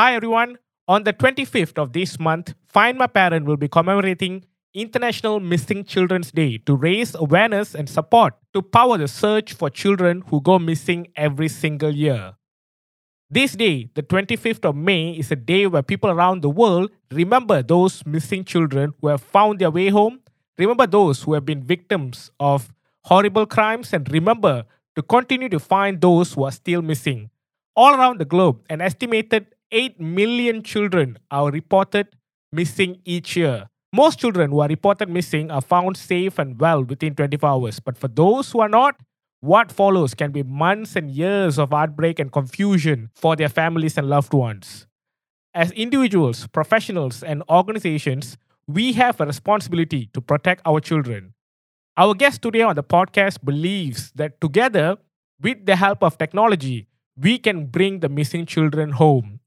Hi everyone. On the 25th of this month, Find My Parent will be commemorating International Missing Children's Day to raise awareness and support to power the search for children who go missing every single year. This day, the 25th of May, is a day where people around the world remember those missing children who have found their way home, remember those who have been victims of horrible crimes, and remember to continue to find those who are still missing. All around the globe, an estimated 8 million children are reported missing each year. Most children who are reported missing are found safe and well within 24 hours, but for those who are not, what follows can be months and years of heartbreak and confusion for their families and loved ones. As individuals, professionals, and organizations, we have a responsibility to protect our children. Our guest today on the podcast believes that together, with the help of technology, we can bring the missing children home.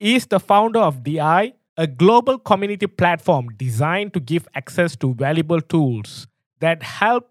Is the founder of DeEye, a global community platform designed to give access to valuable tools that help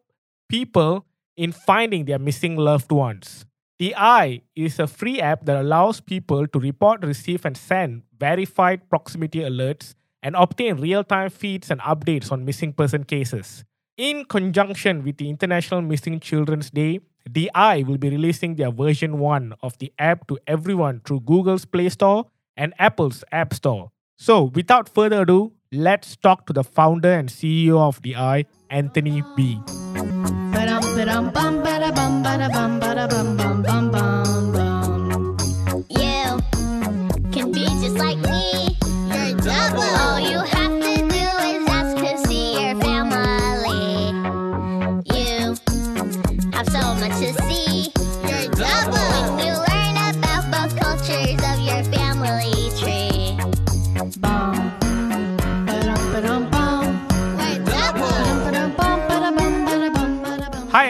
people in finding their missing loved ones. DeEye is a free app that allows people to report, receive, and send verified proximity alerts and obtain real time feeds and updates on missing person cases. In conjunction with the International Missing Children's Day, DeEye will be releasing their version 1 of the app to everyone through Google's Play Store and Apple's App Store. So, without further ado, let's talk to the founder and CEO of Eye, Anthony B.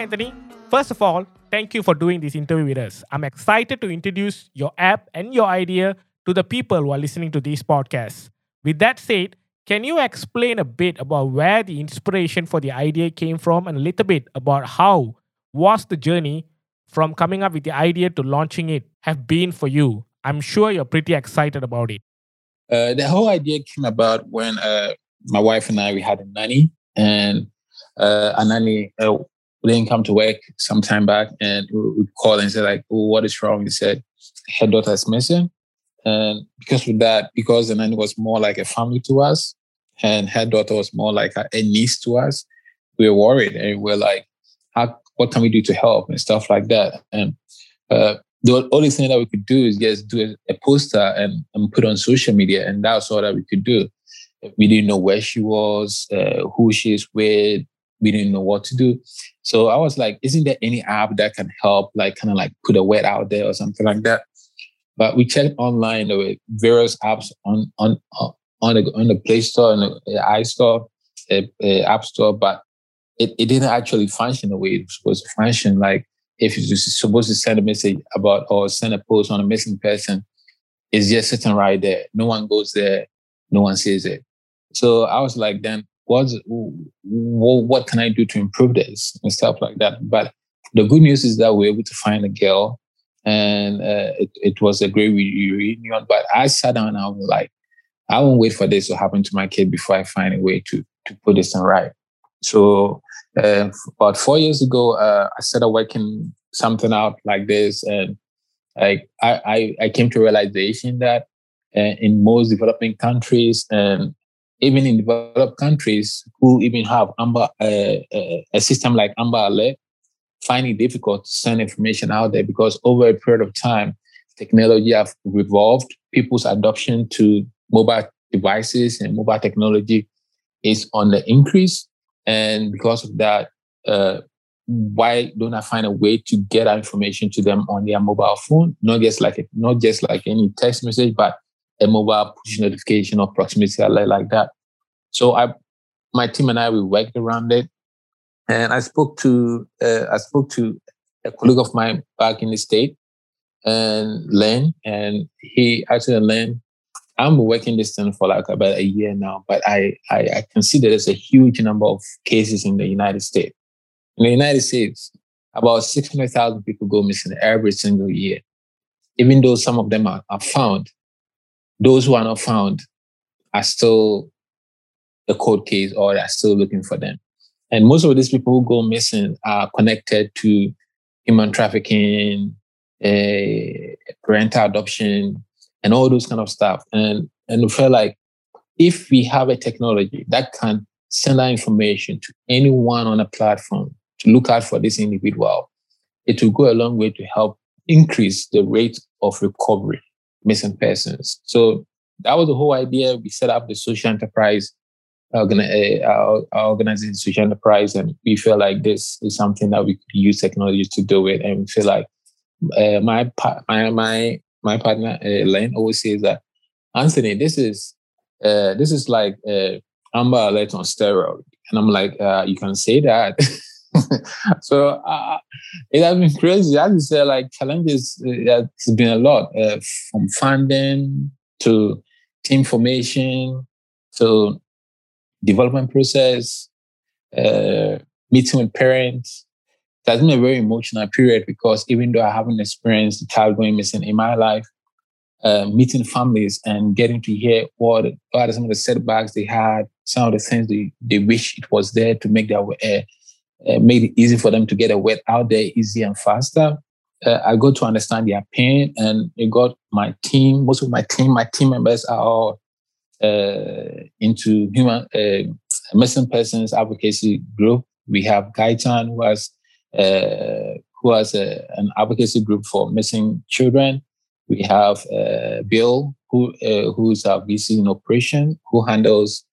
Anthony. First of all, thank you for doing this interview with us. I'm excited to introduce your app and your idea to the people who are listening to this podcast. With that said, can you explain a bit about where the inspiration for the idea came from and a little bit about how was the journey from coming up with the idea to launching it have been for you? I'm sure you're pretty excited about it. Uh, the whole idea came about when uh, my wife and I we had a nanny, and uh, a nanny uh, didn't come to work some time back, and we would call and say like, oh, "What is wrong?" He said, "Her daughter is missing," and because of that, because the nanny was more like a family to us, and her daughter was more like a, a niece to us, we were worried, and we are like, "How? What can we do to help?" and stuff like that, and. Uh, the only thing that we could do is just do a, a poster and, and put on social media, and that's all that we could do. We didn't know where she was, uh, who she is with. We didn't know what to do. So I was like, "Isn't there any app that can help, like kind of like put a word out there or something like that?" But we checked online. There were various apps on on on the on the Play Store and the, the uh, uh, App Store, but it, it didn't actually function the way it was supposed to function. Like if you're supposed to send a message about or send a post on a missing person, it's just sitting right there. No one goes there. No one sees it. So I was like, then what's, what can I do to improve this and stuff like that? But the good news is that we're able to find a girl and uh, it, it was a great reunion. But I sat down and I was like, I won't wait for this to happen to my kid before I find a way to, to put this in right. So uh, about four years ago, uh, I started working something out like this, and like I, I, I came to realization that uh, in most developing countries and even in developed countries who even have Amber, uh, a system like Amber Alert, finding it difficult to send information out there because over a period of time, technology have evolved. People's adoption to mobile devices and mobile technology is on the increase. And because of that, uh, why don't I find a way to get information to them on their mobile phone? Not just like not just like any text message, but a mobile push notification or proximity alert like that. So I, my team and I, we worked around it, and I spoke to uh, I spoke to a colleague of mine back in the state, and Len, and he actually Len I'm working this thing for like about a year now, but I, I, I can see that there's a huge number of cases in the United States. In the United States, about 600,000 people go missing every single year. Even though some of them are, are found, those who are not found are still a cold case or are still looking for them. And most of these people who go missing are connected to human trafficking, uh, parental adoption, and all those kind of stuff. And and we feel like if we have a technology that can send that information to anyone on a platform to look out for this individual, it will go a long way to help increase the rate of recovery missing persons. So that was the whole idea. We set up the social enterprise organi- uh, our, organization, social enterprise, and we feel like this is something that we could use technology to do it. And we feel like uh, my my my my partner uh, always says that Anthony, this is uh, this is like uh, Amber Alert on steroid, and I'm like, uh, you can say that. so uh, it has been crazy. I just say like challenges. Uh, it's been a lot uh, from funding to team formation to development process, uh, meeting with parents. It has been a very emotional period because even though I haven't experienced a child going missing in my life, uh, meeting families and getting to hear what, what are some of the setbacks they had, some of the things they, they wish it was there to make their uh, uh, made it easy for them to get a word out there easy and faster. Uh, I got to understand their pain, and it got my team. Most of my team, my team members are all uh, into human uh, missing persons advocacy group. We have Gaitan, who has uh, who has a, an advocacy group for missing children. We have uh, Bill, who uh, who's our VC in operation, who handles.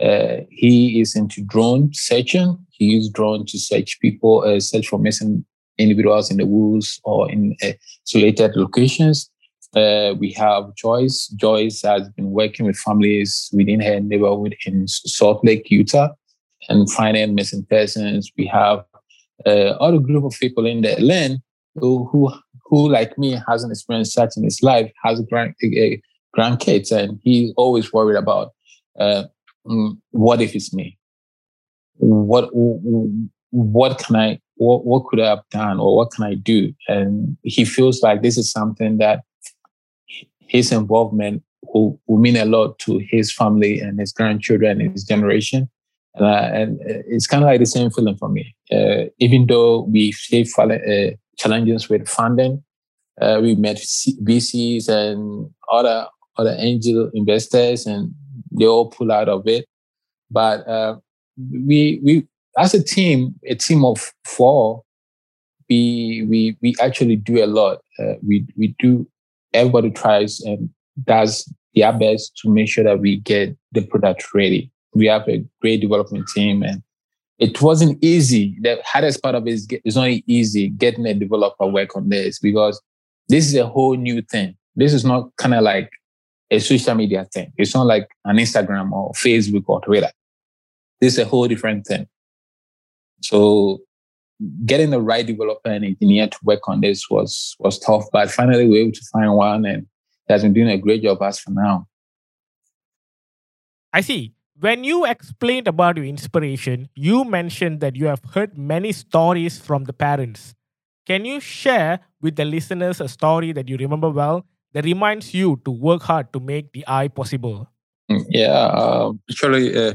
Uh, he is into drone searching. He uses drone to search people, uh, search for missing individuals in the woods or in isolated locations. Uh, we have Joyce. Joyce has been working with families within her neighborhood in Salt Lake, Utah, and finding missing persons. We have uh, other group of people in there. land who, who, who like me hasn't experienced such in his life, has grand, uh, grandkids, and he's always worried about uh, mm, what if it's me? What what can I what, what could I have done or what can I do? And he feels like this is something that his involvement will, will mean a lot to his family and his grandchildren and his generation. Uh, and it's kind of like the same feeling for me. Uh, even though we face uh, challenges with funding, uh, we met VCs and other other angel investors, and they all pull out of it. But uh, we we as a team, a team of four, we we we actually do a lot. Uh, we we do everybody tries and does their best to make sure that we get the product ready. We have a great development team and it wasn't easy. The hardest part of it is get, it's not easy getting a developer work on this because this is a whole new thing. This is not kind of like a social media thing. It's not like an Instagram or Facebook or Twitter. This is a whole different thing. So getting the right developer and engineer to work on this was was tough, but finally we were able to find one, and he has been doing a great job as for now. I see. When you explained about your inspiration, you mentioned that you have heard many stories from the parents. Can you share with the listeners a story that you remember well that reminds you to work hard to make the eye possible? Mm, yeah, uh, actually, uh,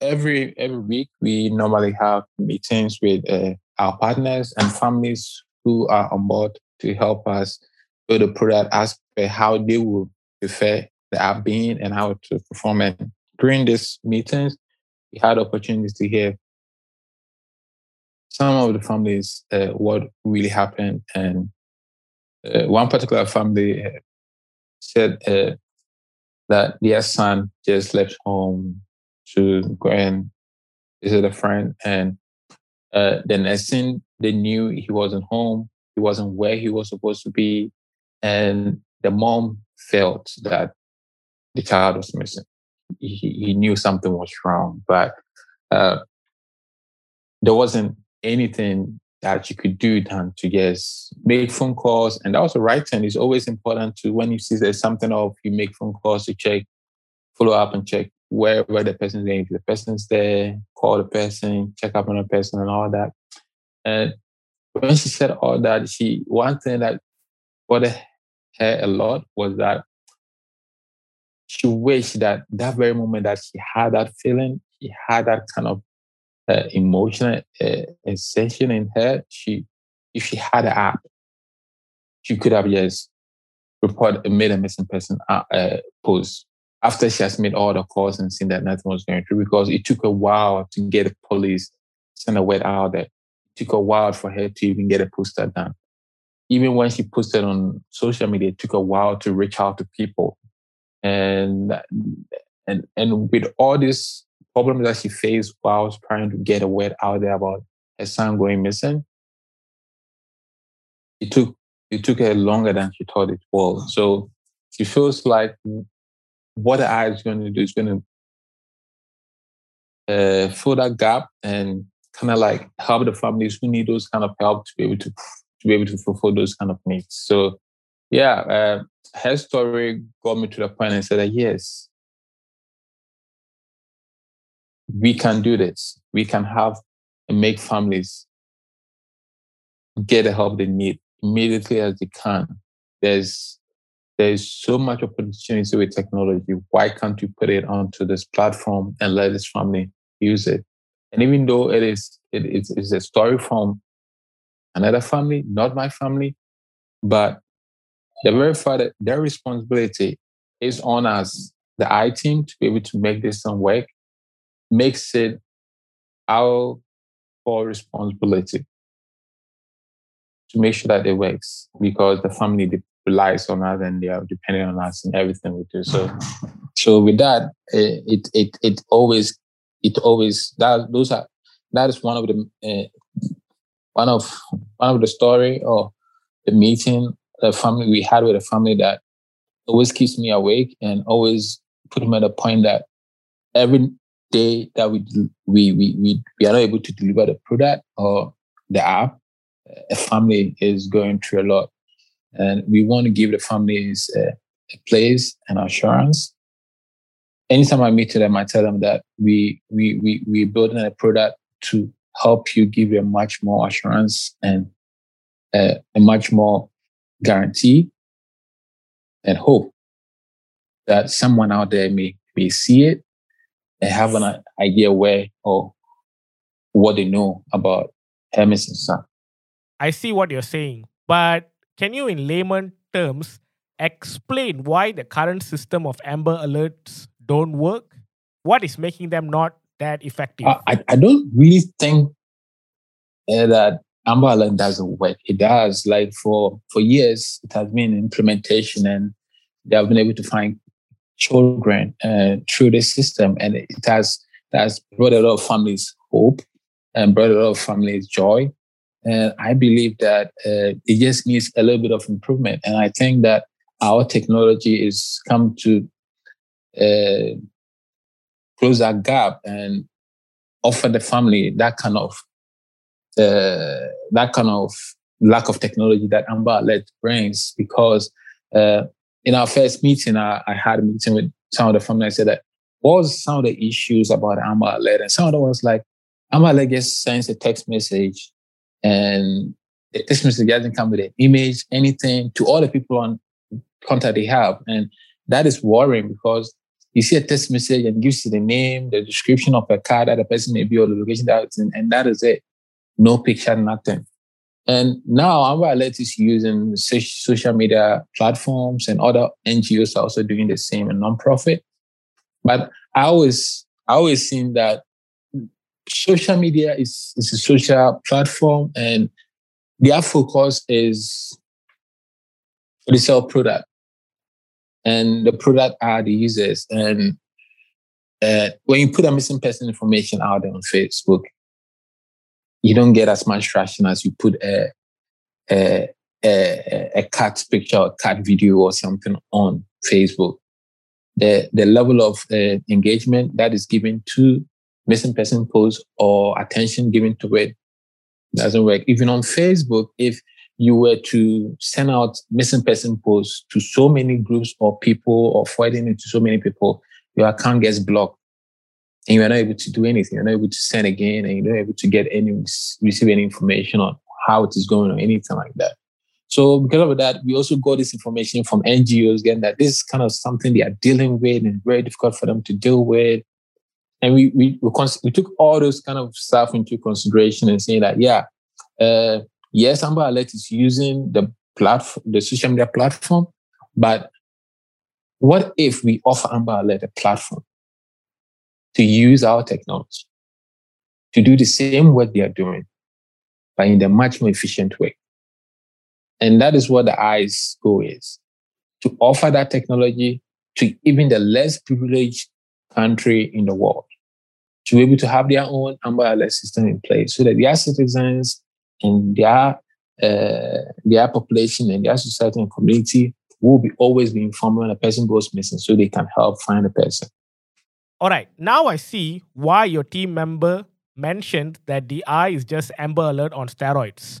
every every week we normally have meetings with uh, our partners and families who are on board to help us build a product as per how they will prefer the app being and how to perform it. During these meetings, we had opportunities to hear some of the families uh, what really happened, and uh, one particular family uh, said uh, that their son just left home to go and visit a friend. And uh, the next they knew, he wasn't home. He wasn't where he was supposed to be. And the mom felt that the child was missing. He, he knew something was wrong, but uh, there wasn't anything that you could do than to just make phone calls. And right thing. It's always important to, when you see there's something off, you make phone calls to check, follow up and check wherever the person's going. If the person's there, call the person, check up on the person, and all that. And when she said all that, she one thing that bothered her a lot was that she wished that that very moment that she had that feeling, she had that kind of uh, emotional uh, sensation in her. She, if she had an app, she could have just report made a missing person uh, uh, post after she has made all the calls and seen that nothing was going through because it took a while to get the police send a word out there. It took a while for her to even get a poster done. Even when she posted on social media, it took a while to reach out to people. And and and with all these problems that she faced while trying to get a word out there about her son going missing, it took it took her longer than she thought it was. So she feels like what I is going to do is going to uh, fill that gap and kind of like help the families who need those kind of help to be able to to be able to fulfill those kind of needs. So, yeah, uh, her story got me to the point and said that yes, we can do this. We can have and make families get the help they need immediately as they can. There's there's so much opportunity with technology. Why can't you put it onto this platform and let this family use it? And even though it is it is a story from another family, not my family, but the very fact that their responsibility is on us, the I team, to be able to make this work, makes it our core responsibility to make sure that it works because the family relies on us and they are dependent on us in everything we do. So, so with that, it it it always it always that those are that is one of the uh, one of one of the story or the meeting the family we had with a family that always keeps me awake and always put me at a point that every day that we we we we, we are not able to deliver the product or the app a family is going through a lot and we want to give the families a, a place and assurance anytime I meet them, I tell them that we we we we're building a product to help you give you a much more assurance and a, a much more guarantee and hope that someone out there may may see it and have an idea where or what they know about Hermes and Son. I see what you're saying, but can you, in layman terms, explain why the current system of Amber Alerts don't work? What is making them not that effective? I, I don't really think uh, that Amber Alert doesn't work. It does. Like for for years, it has been implementation, and they have been able to find children uh, through the system, and it has has brought a lot of families hope and brought a lot of families joy. And I believe that uh, it just needs a little bit of improvement. And I think that our technology is come to uh, close that gap and offer the family that kind of uh, that kind of lack of technology that Amber Alert brings. Because uh, in our first meeting, I, I, had a meeting with some of the family. I said that what was some of the issues about Amber Alert, and some of them was like Amber Alert just sends a text message, and the message doesn't come with an image, anything to all the people on contact they have, and that is worrying because you see a text message and gives you the name, the description of a car that the person may be or the location that in, and that is it. No picture, nothing. And now Amber Alert is using social media platforms and other NGOs are also doing the same and nonprofit. But I always I always seen that social media is, is a social platform and their focus is to sell product and the product are the users. And uh, when you put a missing person information out there on Facebook, you don't get as much traction as you put a a, a, a cat picture or cat video or something on Facebook. The the level of uh, engagement that is given to missing person posts or attention given to it doesn't work. Even on Facebook, if you were to send out missing person posts to so many groups or people or forwarding it to so many people, your account gets blocked. And you're not able to do anything. You're not able to send again and you're not able to get any receive any information on how it is going or anything like that. So because of that, we also got this information from NGOs again that this is kind of something they are dealing with and very difficult for them to deal with. And we we we, cons- we took all those kind of stuff into consideration and saying that yeah, uh, yes, Amber Alert is using the platform, the social media platform, but what if we offer Amber Alert a platform to use our technology to do the same work they are doing, but in a much more efficient way? And that is what the eyes goal is to offer that technology to even the less privileged country in the world to be able to have their own Amber Alert system in place so that their citizens and their uh, their population and their society and community will be always be informed when a person goes missing so they can help find the person. All right, now I see why your team member mentioned that the eye is just Amber Alert on steroids.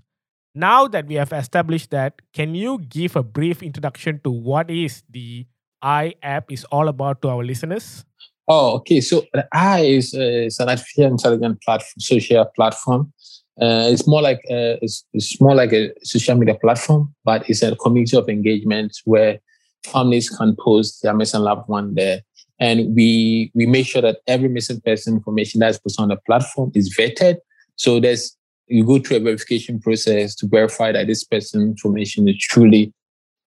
Now that we have established that, can you give a brief introduction to what is the I app is all about to our listeners? Oh, okay. So Eye is, uh, is an artificial intelligence platform, social platform. Uh, it's more like uh, it's, it's more like a social media platform, but it's a community of engagement where families can post their missing loved one there, and we we make sure that every missing person information that's posted on the platform is vetted. So there's you go through a verification process to verify that this person information is truly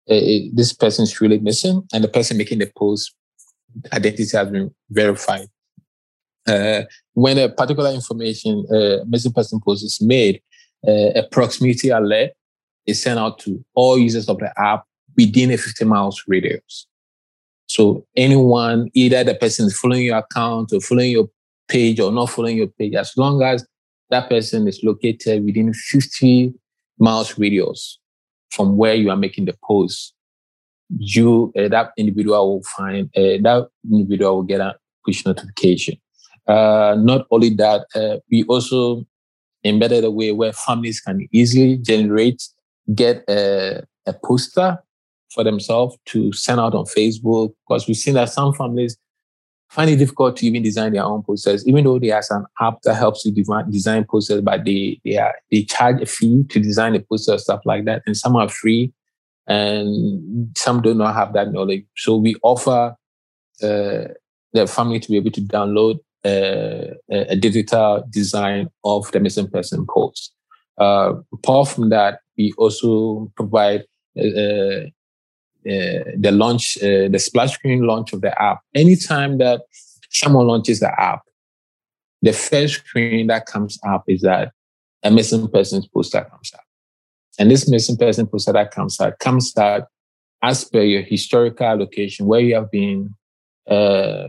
uh, this person is truly missing, and the person making the post identity has been verified. Uh, when a particular information uh, missing person post is made, uh, a proximity alert is sent out to all users of the app within a 50 miles radius. So anyone, either the person is following your account or following your page or not following your page, as long as that person is located within 50 miles radius from where you are making the post, you uh, that individual will find uh, that individual will get a push notification. Uh, not only that, uh, we also embedded a way where families can easily generate, get a, a poster for themselves to send out on Facebook because we've seen that some families find it difficult to even design their own posters, even though there's an app that helps you design posters, but they they are they charge a fee to design a poster stuff like that, and some are free, and some do not have that knowledge. So we offer uh, the family to be able to download uh, a digital design of the missing person post. Uh, apart from that, we also provide uh, uh, the launch, uh, the splash screen launch of the app. Anytime that someone launches the app, the first screen that comes up is that a missing person's poster comes up. And this missing person that comes out comes out as per your historical location, where you have been, uh,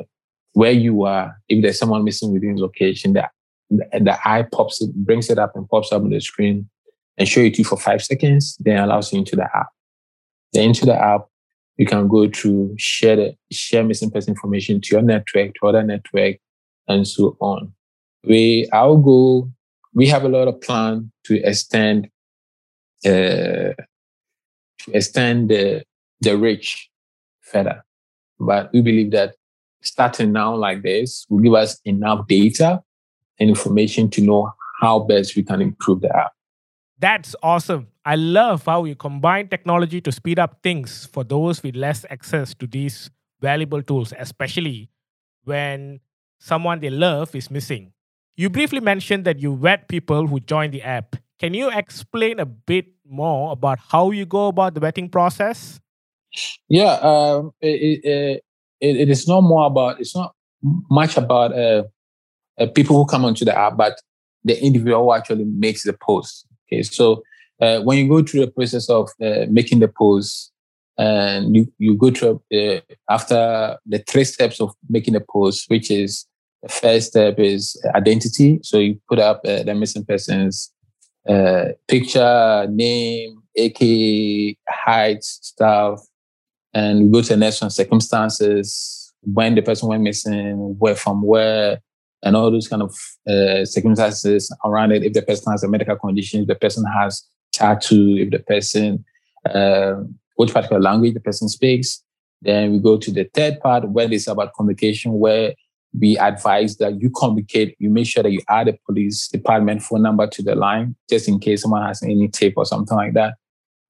where you are. If there's someone missing within location, that the, the eye pops it, brings it up and pops up on the screen and show it to you for five seconds, then allows you into the app. Then into the app, you can go to share the, share missing person information to your network, to other network, and so on. We our goal, we have a lot of plan to extend uh, to extend the the reach further. But we believe that starting now like this will give us enough data and information to know how best we can improve the app. That's awesome. I love how you combine technology to speed up things for those with less access to these valuable tools, especially when someone they love is missing. You briefly mentioned that you vet people who join the app. Can you explain a bit more about how you go about the vetting process? Yeah, um, it, it, it, it is not more about, it's not much about uh, uh, people who come onto the app, but the individual who actually makes the post. Okay, so uh, when you go through the process of uh, making the post, and you, you go through uh, after the three steps of making the post, which is the first step is identity. So you put up uh, the missing person's uh, picture, name, AK, height, stuff, and you go to the next one, circumstances, when the person went missing, where from where, and all those kind of uh, circumstances around it. If the person has a medical condition, if the person has tattoo, if the person, uh, which particular language the person speaks. Then we go to the third part where it's about communication, where we advise that you communicate, you make sure that you add a police department phone number to the line, just in case someone has any tape or something like that.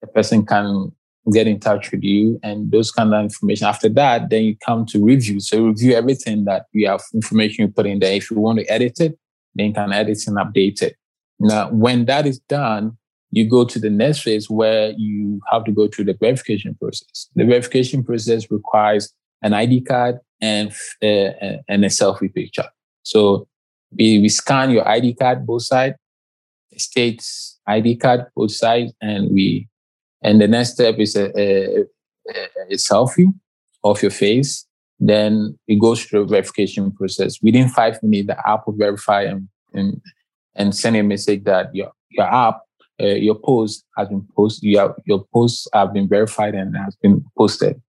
the person can get in touch with you and those kind of information. After that, then you come to review. So review everything that you have information you put in there. If you want to edit it, then you can edit and update it. Now, when that is done, you go to the next phase where you have to go through the verification process. The verification process requires an ID card and, uh, and a selfie picture. So we, we scan your ID card both sides, state's ID card both sides, and we and the next step is a, a, a selfie of your face. Then it goes through verification process. Within five minutes, the app will verify and, and, and send a message that your, your app, uh, your post has been posted, your, your posts have been verified and has been posted.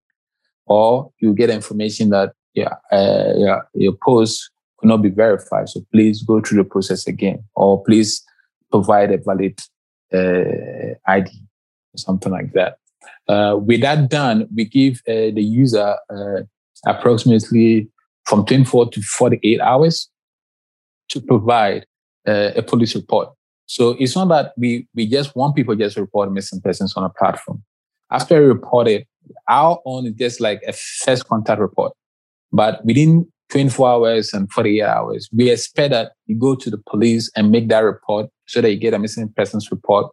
Or you get information that yeah, uh, your, your post could not be verified. So please go through the process again, or please provide a valid uh, ID something like that. Uh, with that done, we give uh, the user uh, approximately from 24 to 48 hours to provide uh, a police report. So it's not that we, we just want people just report missing persons on a platform. After we report it, our own is just like a first contact report. But within 24 hours and 48 hours, we expect that you go to the police and make that report so that you get a missing persons report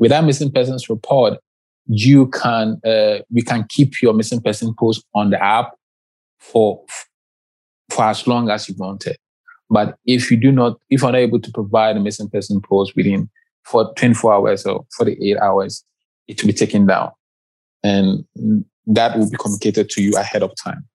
with that missing persons report, you can uh, we can keep your missing person post on the app for for as long as you want it. But if you do not, if you're not able to provide a missing person post within for 24 hours or 48 hours, it will be taken down. And that will be communicated to you ahead of time.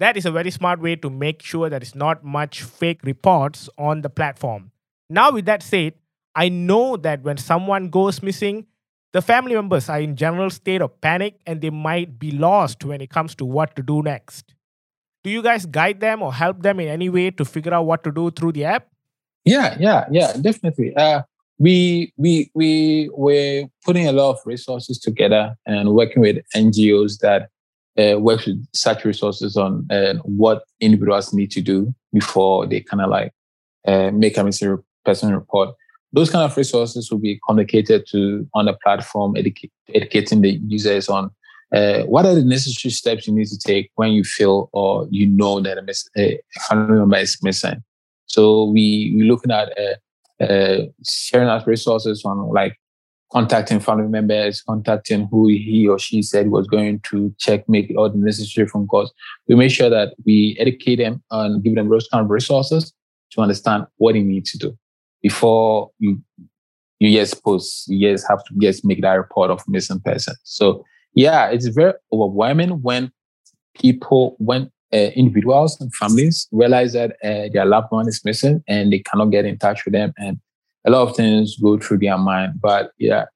That is a very smart way to make sure there is not much fake reports on the platform. Now, with that said, I know that when someone goes missing, the family members are in general state of panic and they might be lost when it comes to what to do next. Do you guys guide them or help them in any way to figure out what to do through the app? Yeah, yeah, yeah, definitely. Uh, we we we we're putting a lot of resources together and working with NGOs that uh, work with such resources on uh, what individuals need to do before they kind of like uh, make a missing person report those kind of resources will be communicated to on the platform, educate, educating the users on uh, what are the necessary steps you need to take when you feel or you know that a, miss, a family member is missing. So we we're looking at uh, uh, sharing our resources on like contacting family members, contacting who he or she said was going to check, make all the necessary phone calls. We make sure that we educate them and give them those kind of resources to understand what they need to do before you you just post, you just have to just make that report of missing person. So yeah, it's very overwhelming when people, when uh, individuals and families realize that uh, their loved one is missing and they cannot get in touch with them, and a lot of things go through their mind. But yeah,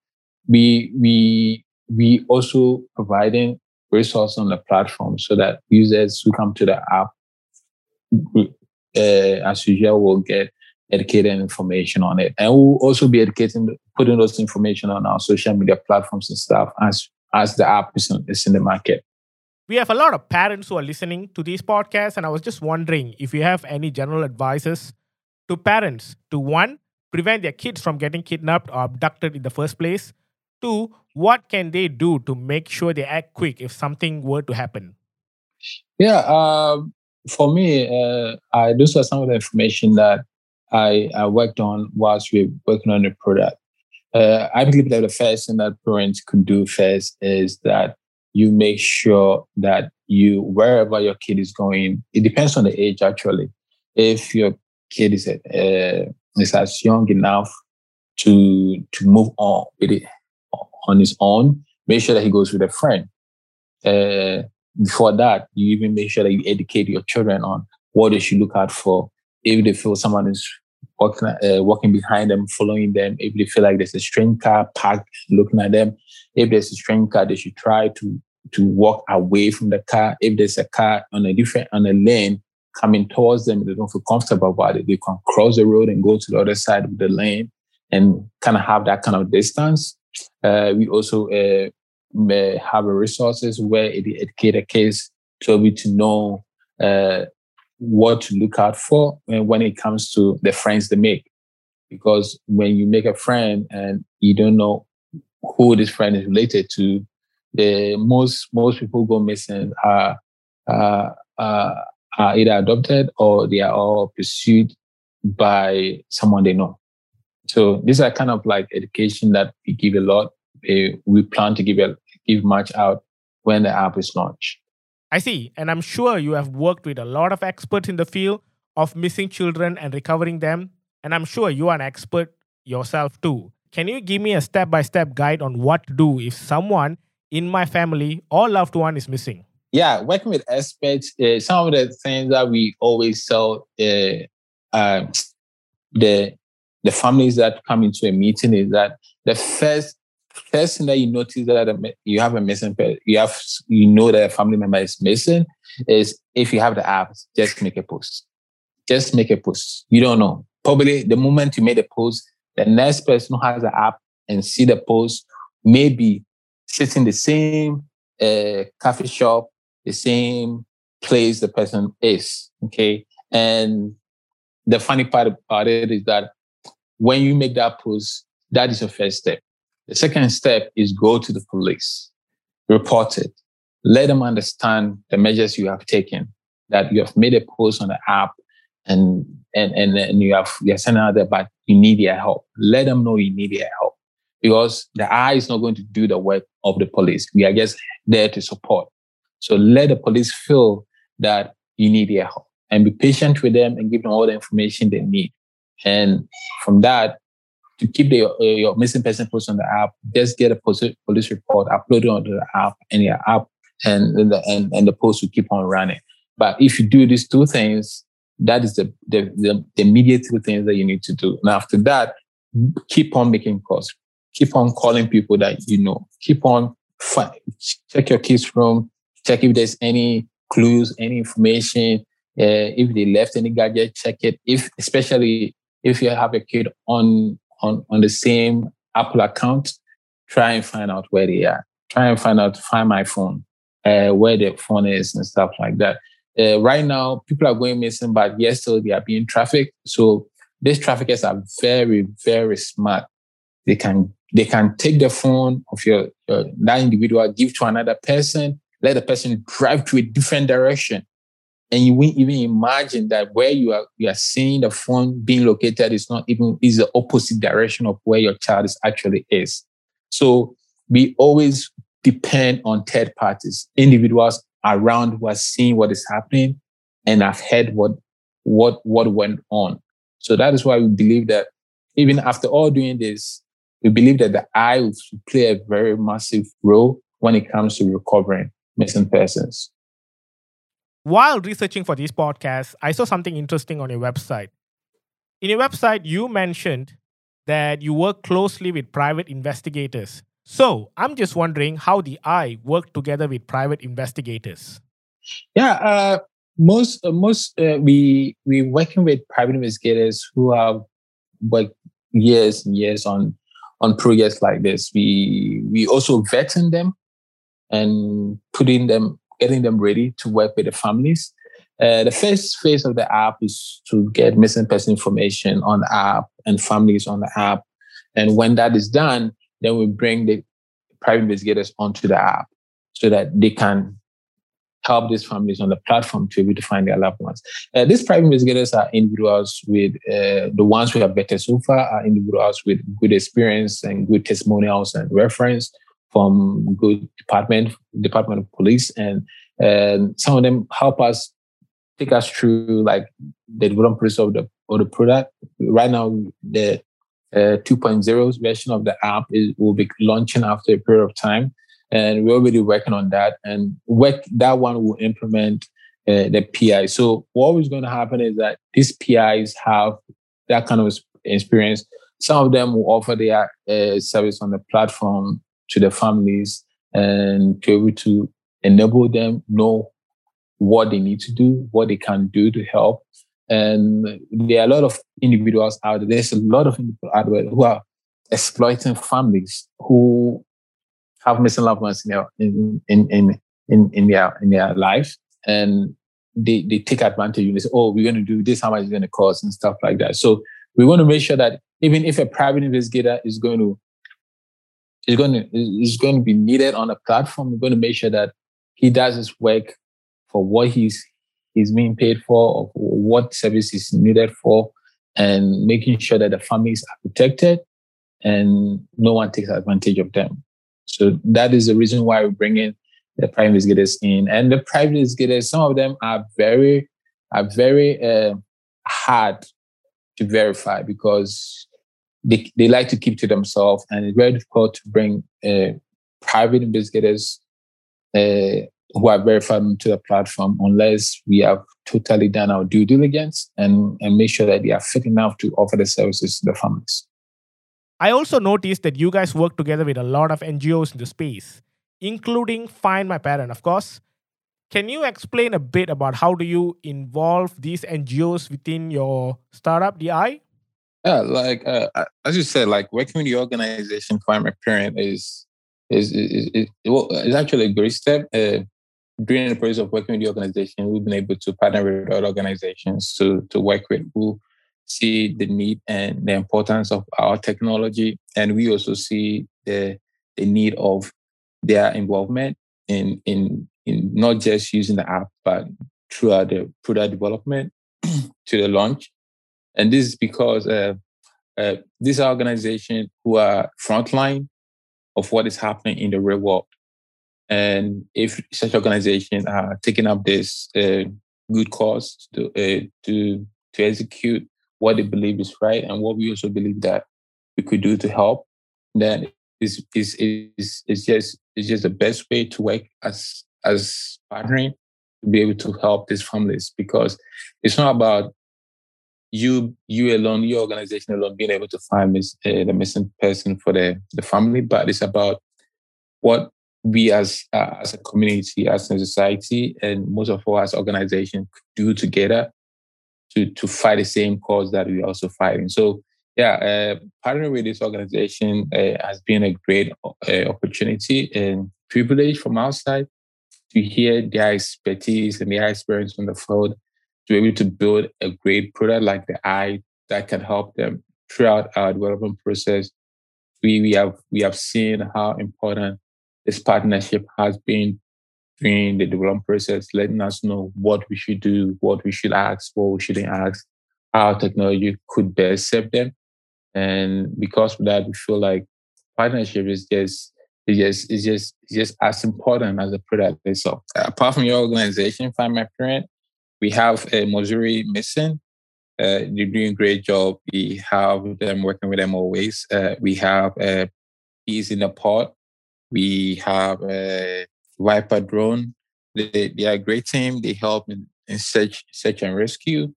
we we we also providing resources on the platform so that users who come to the app, uh, as usual, will get educated information on it. And we'll also be educating, putting those information on our social media platforms and stuff as, as the app is in, is in the market. We have a lot of parents who are listening to these podcasts, and I was just wondering if you have any general advices to parents to one, prevent their kids from getting kidnapped or abducted in the first place. Two, what can they do to make sure they act quick if something were to happen? Yeah, uh, for me, uh, I, are some of the information that I, I worked on whilst we were working on the product. Uh, I believe that the first thing that parents could do first is that you make sure that you, wherever your kid is going, it depends on the age actually. If your kid is, uh, is as young enough to to move on with it on his own, make sure that he goes with a friend. Uh, before that, you even make sure that you educate your children on what they should look out for if they feel someone is walking, uh, walking behind them, following them. If they feel like there's a strange car parked looking at them, if there's a strange car, they should try to to walk away from the car. If there's a car on a different on a lane coming towards them, they don't feel comfortable about it. They can cross the road and go to the other side of the lane and kind of have that kind of distance. Uh, we also uh, have resources where it educate a case to be to know uh, what to look out for when it comes to the friends they make. Because when you make a friend and you don't know who this friend is related to, the most most people go missing are are either adopted or they are all pursued by someone they know. So these are kind of like education that we give a lot. Eh, we plan to give a, give much out when the app is launched. I see, and I'm sure you have worked with a lot of experts in the field of missing children and recovering them, and I'm sure you are an expert yourself too. Can you give me a step by step guide on what to do if someone in my family or loved one is missing? Yeah, working with experts, uh, some of the things that we always tell uh, uh, the the families that come into a meeting is that the first first thing that you notice that you have a missing you have you know that a family member is missing is if you have the app, just make a post. Just make a post. You don't know. Probably the moment you made a post, the next person who has the app and see the post maybe sitting the same uh, coffee shop, the same place the person is. Okay. And the funny part about it is that when you make that post, that is your first step. The second step is go to the police, report it, let them understand the measures you have taken, that you have made a post on the app and and and, and you have you're sending out there, but you need their help. Let them know you need their help because the eye is not going to do the work of the police. We are just there to support. So let the police feel that you need their help and be patient with them and give them all the information they need. And from that, to keep the, uh, your missing person post on the app, just get a police report, upload it onto the app, and your app and and the, and, and the post will keep on running. But if you do these two things, that is the, the, the, the immediate two things that you need to do. And after that, keep on making calls. Keep on calling people that you know. Keep on find, check your kids' room. Check if there's any clues, any information. Uh, if they left any gadget, check it. If especially if you have a kid on on on the same Apple account, try and find out where they are. Try and find out find my phone, uh, where the phone is and stuff like that. Uh, right now, people are going missing, but yes, still they are being trafficked. So these traffickers are very, very smart. They can they can take the phone of your, your that individual, give to another person, let the person drive to a different direction. And you won't even imagine that where you are you are seeing the phone being located is not even is the opposite direction of where your child is actually is. So we always depend on third parties, individuals around who are seeing what is happening and have heard what what what went on. So that is why we believe that even after all doing this, we believe that the eye will play a very massive role when it comes to recovering missing persons. While researching for this podcast, I saw something interesting on your website. In your website, you mentioned that you work closely with private investigators. So I'm just wondering how the I work together with private investigators. Yeah, uh, most uh, most uh, we we working with private investigators who have worked years and years on on projects like this. We we also vetting them and putting them, getting them ready to work with the families. Uh, the first phase of the app is to get missing person information on the app and families on the app. And when that is done, then we bring the private investigators onto the app so that they can help these families on the platform to be able to find their loved ones. Uh, these private investigators are individuals with uh, the ones we have vetted so far are individuals with good experience and good testimonials and reference from good department, Department of Police, and and some of them help us take us through like the development process of the of the product. Right now, the uh, 2.0 version of the app is will be launching after a period of time, and we're already working on that. And work that one will implement uh, the PI. So what is going to happen is that these PIs have that kind of experience. Some of them will offer their uh, service on the platform to the families and to be able to enable them know what they need to do, what they can do to help. And there are a lot of individuals out there. There's a lot of people out there who are exploiting families who have missing loved ones in their in in in in, in their in their life, and they they take advantage. And they say, "Oh, we're going to do this. How much is going to cost?" and stuff like that. So we want to make sure that even if a private investigator is going to is going to is going to be needed on the platform. We're going to make sure that he does his work for what he's he's being paid for, or what service is needed for, and making sure that the families are protected and no one takes advantage of them. So that is the reason why we bring in the private investigators in. And the private investigators, some of them are very are very uh, hard to verify because they, they like to keep to themselves and it's very difficult to bring uh, private investigators uh, who are verified into the platform unless we have totally done our due diligence and, and make sure that they are fit enough to offer the services to the families. I also noticed that you guys work together with a lot of NGOs in the space, including Find My Parent, of course. Can you explain a bit about how do you involve these NGOs within your startup, DeEye? Yeah, like uh, as you said, like working with the organization My Parent is is is, is, well, is actually a great step. Uh, during the process of working with the organization, we've been able to partner with other organizations to to work with who see the need and the importance of our technology, and we also see the the need of their involvement in in in not just using the app, but throughout the product development to the launch. And this is because uh, uh, these organizations who are frontline of what is happening in the real world. And if such organizations are taking up this uh, good cause to, uh, to to execute what they believe is right and what we also believe that we could do to help, then is is is is just is just the best way to work as as partnering to be able to help these families because it's not about you you alone, your organization alone, being able to find miss, uh, the missing person for the, the family, but it's about what we as uh, as a community, as a society, and most of all as organizations do together to to fight the same cause that we're also fighting. So yeah, uh, partnering with this organization uh, has been a great uh, opportunity and privilege from our side to hear their expertise and their experience on the field to be able to build a great product like DeEye that can help them throughout our development process. We we have we have seen how important this partnership has been during the development process, letting us know what we should do, what we should ask, what we shouldn't ask, how technology could best serve them. And because of that, we feel like partnership is just is just is just is just as important as the product itself. Apart from your organization, Find My Parent, we have a Missouri Missing. Uh, they're doing a great job. We have them working with them always. Uh, we have uh, Peas in the Pot. We have a Viper Drone. They, they are a great team. They help in, in search, search and rescue.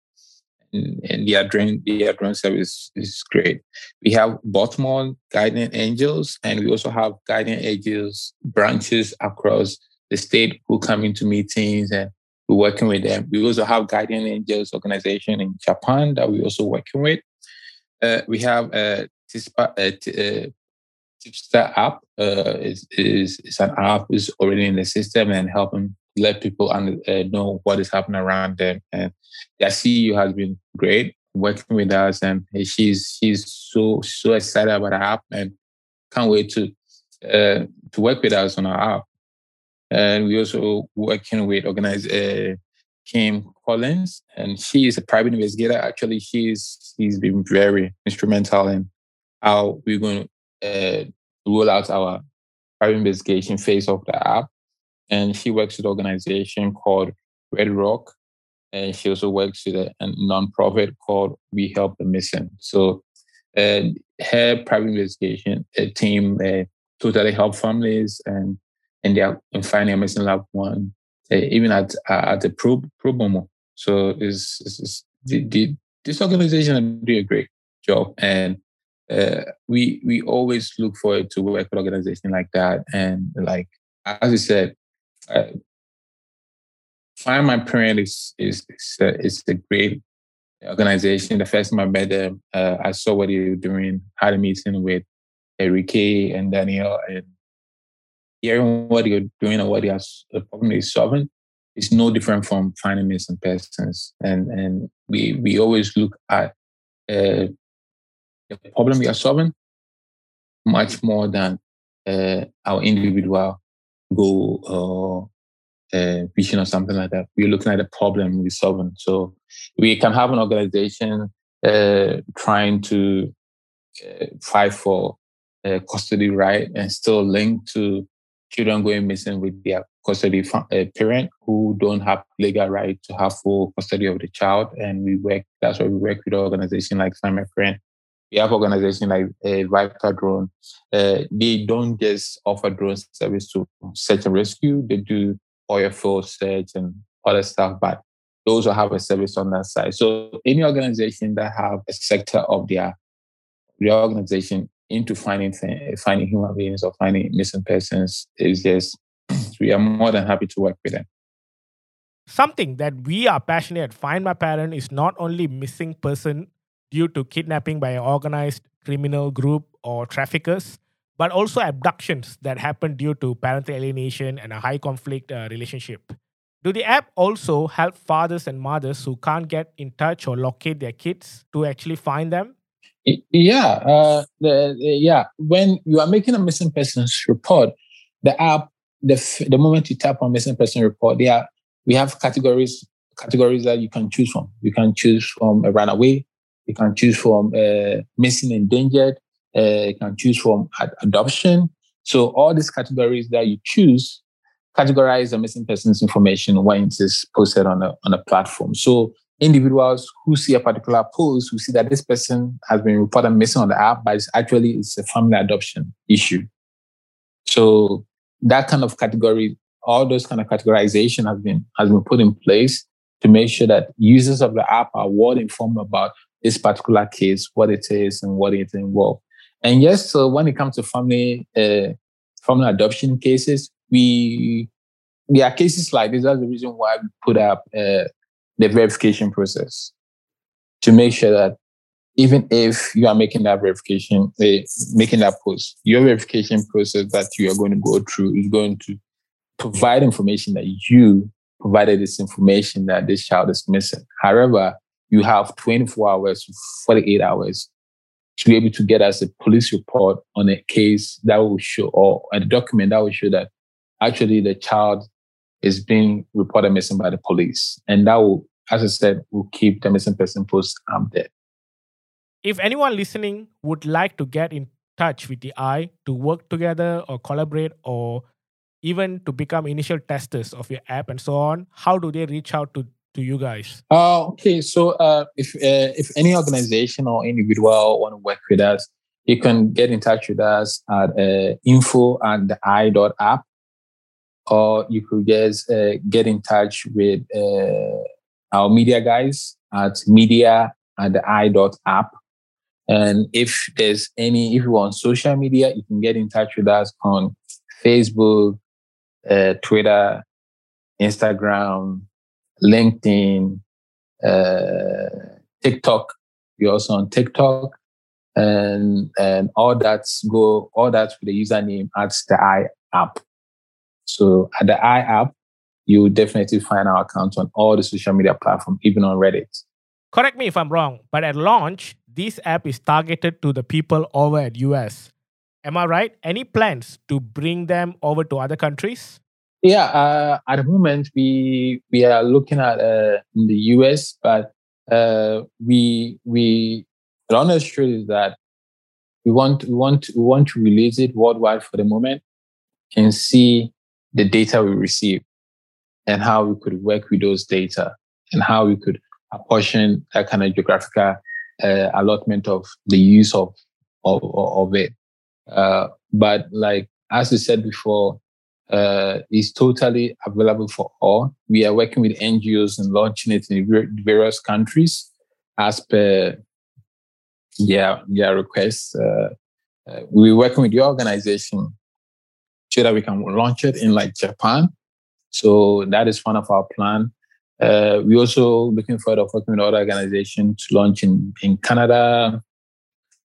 And, and their drone, their drone service is great. We have Baltimore Guardian Angels, and we also have Guardian Angels branches across the state who come into meetings and we're working with them. We also have Guardian Angels organization in Japan that we're also working with. Uh, we have a Tipster app. Uh, is, is is an app is already in the system and helping let people under, uh, know what is happening around them. And their CEO has been great working with us, and she's she's so so excited about the app and can't wait to uh, to work with us on our app. And we also working with organize uh, Kim Collins, and she is a private investigator. Actually, she's she's been very instrumental in how we're going to uh, roll out our private investigation phase of the app. And she works with an organization called Red Rock, and she also works with a, a nonprofit called We Help the Missing. So, uh, her private investigation team uh, totally help families and and they are in finding a missing loved one, uh, even at uh, at the pro pro bono. So is is the, the, this organization do a great job, and uh, we we always look forward to work with organization like that. And like as I said, uh, Find My Parent is is is a, is a great organization. The first time I met them, uh, I saw what they were doing. Had a meeting with Enrique and Daniel, and hearing what you're doing and what your problem is solving is no different from finding missing persons. And and we we always look at uh, the problem we are solving much more than uh, our individual goal or uh, vision or something like that. We're looking at the problem we're solving. So we can have an organization uh, trying to uh, fight for uh, custody right and still link to children going missing with their custody uh, parent who don't have legal right to have full custody of the child. And we work, that's why we work with organizations like My Friend. We have organizations like uh, Viper Drone. Uh, they don't just offer drone service to search and rescue. They do oil field search and other stuff, but they also have a service on that side. So any organization that have a sector of their, their organization into finding finding human beings or finding missing persons is just we are more than happy to work with them. Something that we are passionate at Find My Parent is not only missing person due to kidnapping by an organized criminal group or traffickers, but also abductions that happen due to parental alienation and a high conflict uh, relationship. Do the app also help fathers and mothers who can't get in touch or locate their kids to actually find them? Yeah, uh, the, the, yeah. When you are making a missing persons report, the app, the the moment you tap on missing person report, there we have categories categories that you can choose from. You can choose from a runaway. You can choose from uh, missing endangered. Uh, you can choose from ad- adoption. So all these categories that you choose categorize the missing persons information when it is posted on a on a platform. So individuals who see a particular post who see that this person has been reported missing on the app, but it's actually it's a family adoption issue. So that kind of category, all those kind of categorization has been has been put in place to make sure that users of the app are well informed about this particular case, what it is, and what it involves. And yes, so when it comes to family uh, family adoption cases, we there are cases like this. That's the reason why we put up uh, the verification process to make sure that even if you are making that verification, uh, making that post, your verification process that you are going to go through is going to provide information that you provided this information that this child is missing. However, you have 24 hours, 48 hours to be able to get us a police report on a case that will show, or a document that will show that actually the child is being reported missing by the police. And that will, as I said, will keep the missing person post up there. If anyone listening would like to get in touch with DeEye to work together or collaborate or even to become initial testers of your app and so on, how do they reach out to, to you guys? Uh, okay, so uh, if uh, if any organization or individual want to work with us, you can get in touch with us at uh, info at the eye.app or you could just uh, get in touch with uh, our media guys at media at the i.app. And if there's any, if you're on social media, you can get in touch with us on Facebook, uh, Twitter, Instagram, LinkedIn, uh, TikTok. We're also on TikTok. And and all that's go all that's with the username at the i app. So at the I app, you will definitely find our account on all the social media platforms, even on Reddit. Correct me if I'm wrong, but at launch, this app is targeted to the people over at US. Am I right? Any plans to bring them over to other countries? Yeah, uh, at the moment we we are looking at uh, in the US, but uh, we we the honest truth is that we want we want we want to release it worldwide for the moment and see the data we receive and how we could work with those data and how we could apportion that kind of geographical uh, allotment of the use of of, of it. Uh, but like as I said before, uh, it's totally available for all. We are working with NGOs and launching it in various countries as per their their requests. Uh, uh, we're working with your organization so that we can launch it in like Japan. So that is one of our plan. Uh, we're also looking forward to working with other organizations to launch in, in Canada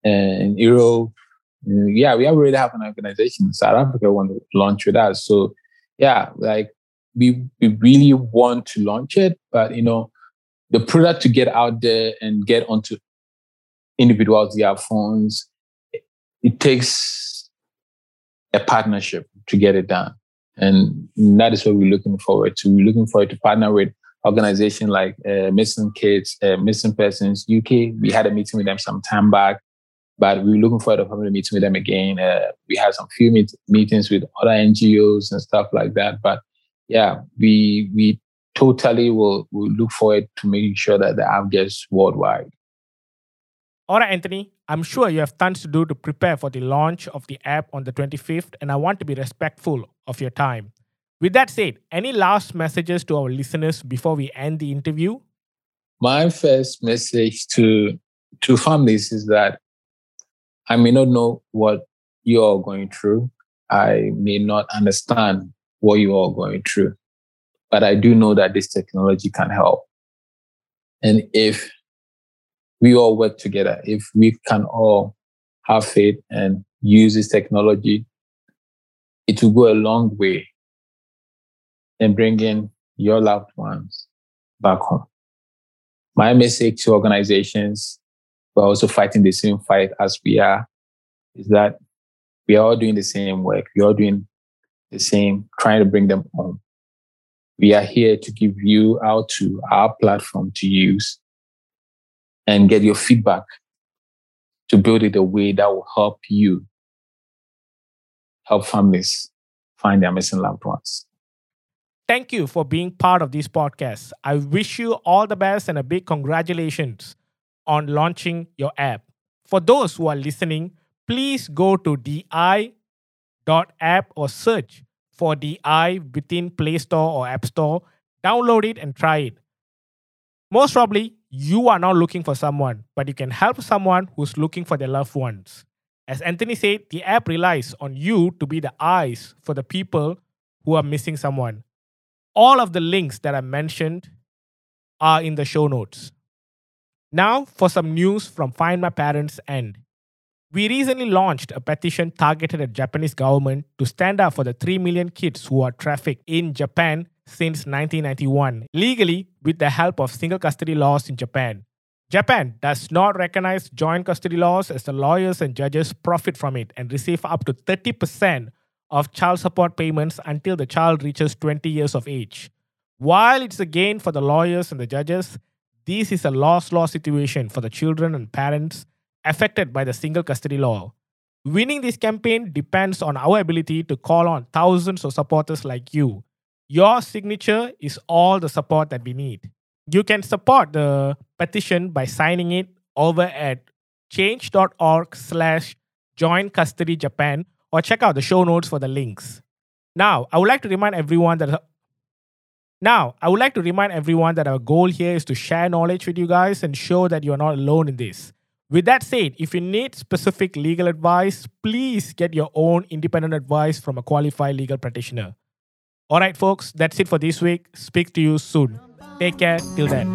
and Europe. Uh, yeah, we already have an organization in South Africa want to launch with us. So yeah, like we we really want to launch it, but you know, the product to get out there and get onto individuals' their phones, it, it takes a partnership to get it done. And that is what we're looking forward to. We're looking forward to partner with organizations like uh, Missing Kids, uh, Missing Persons UK. We had a meeting with them some time back, but we're looking forward to having a meeting with them again. Uh, we had some few meet- meetings with other NGOs and stuff like that. But yeah, we we totally will, will look forward to making sure that the app gets worldwide. All right, Anthony, I'm sure you have tons to do to prepare for the launch of the app on the 25th, and I want to be respectful of your time. With that said, any last messages to our listeners before we end the interview? My first message to to families is that I may not know what you are going through. I may not understand what you are going through, but I do know that this technology can help. And if we all work together, if we can all have faith and use this technology, it will go a long way in bringing your loved ones back home. My message to organizations who are also fighting the same fight as we are is that we are all doing the same work. We are doing the same, trying to bring them home. We are here to give you out to our platform to use and get your feedback to build it a way that will help you help families find their missing loved ones. Thank you for being part of this podcast. I wish you all the best and a big congratulations on launching your app. For those who are listening, please go to di.app or search for DeEye within Play Store or App Store. Download it and try it. Most probably, you are not looking for someone, but you can help someone who's looking for their loved ones. As Anthony said, the app relies on you to be the eyes for the people who are missing someone. All of the links that I mentioned are in the show notes. Now, for some news from Find My Parents End. We recently launched a petition targeted at Japanese government to stand up for the 3 million kids who are trafficked in Japan since 1991, legally with the help of single custody laws in Japan. Japan does not recognize joint custody laws as the lawyers and judges profit from it and receive up to 30% of child support payments until the child reaches 20 years of age. While it's a gain for the lawyers and the judges, this is a loss loss situation for the children and parents affected by the single custody law. Winning this campaign depends on our ability to call on thousands of supporters like you. Your signature is all the support that we need. You can support the petition by signing it over at change.org slash join custody Japan or check out the show notes for the links. Now, I would like to remind everyone that now, I would like to remind everyone that our goal here is to share knowledge with you guys and show that you are not alone in this. With that said, if you need specific legal advice, please get your own independent advice from a qualified legal practitioner. All right, folks, that's it for this week. Speak to you soon. Take care. Till then.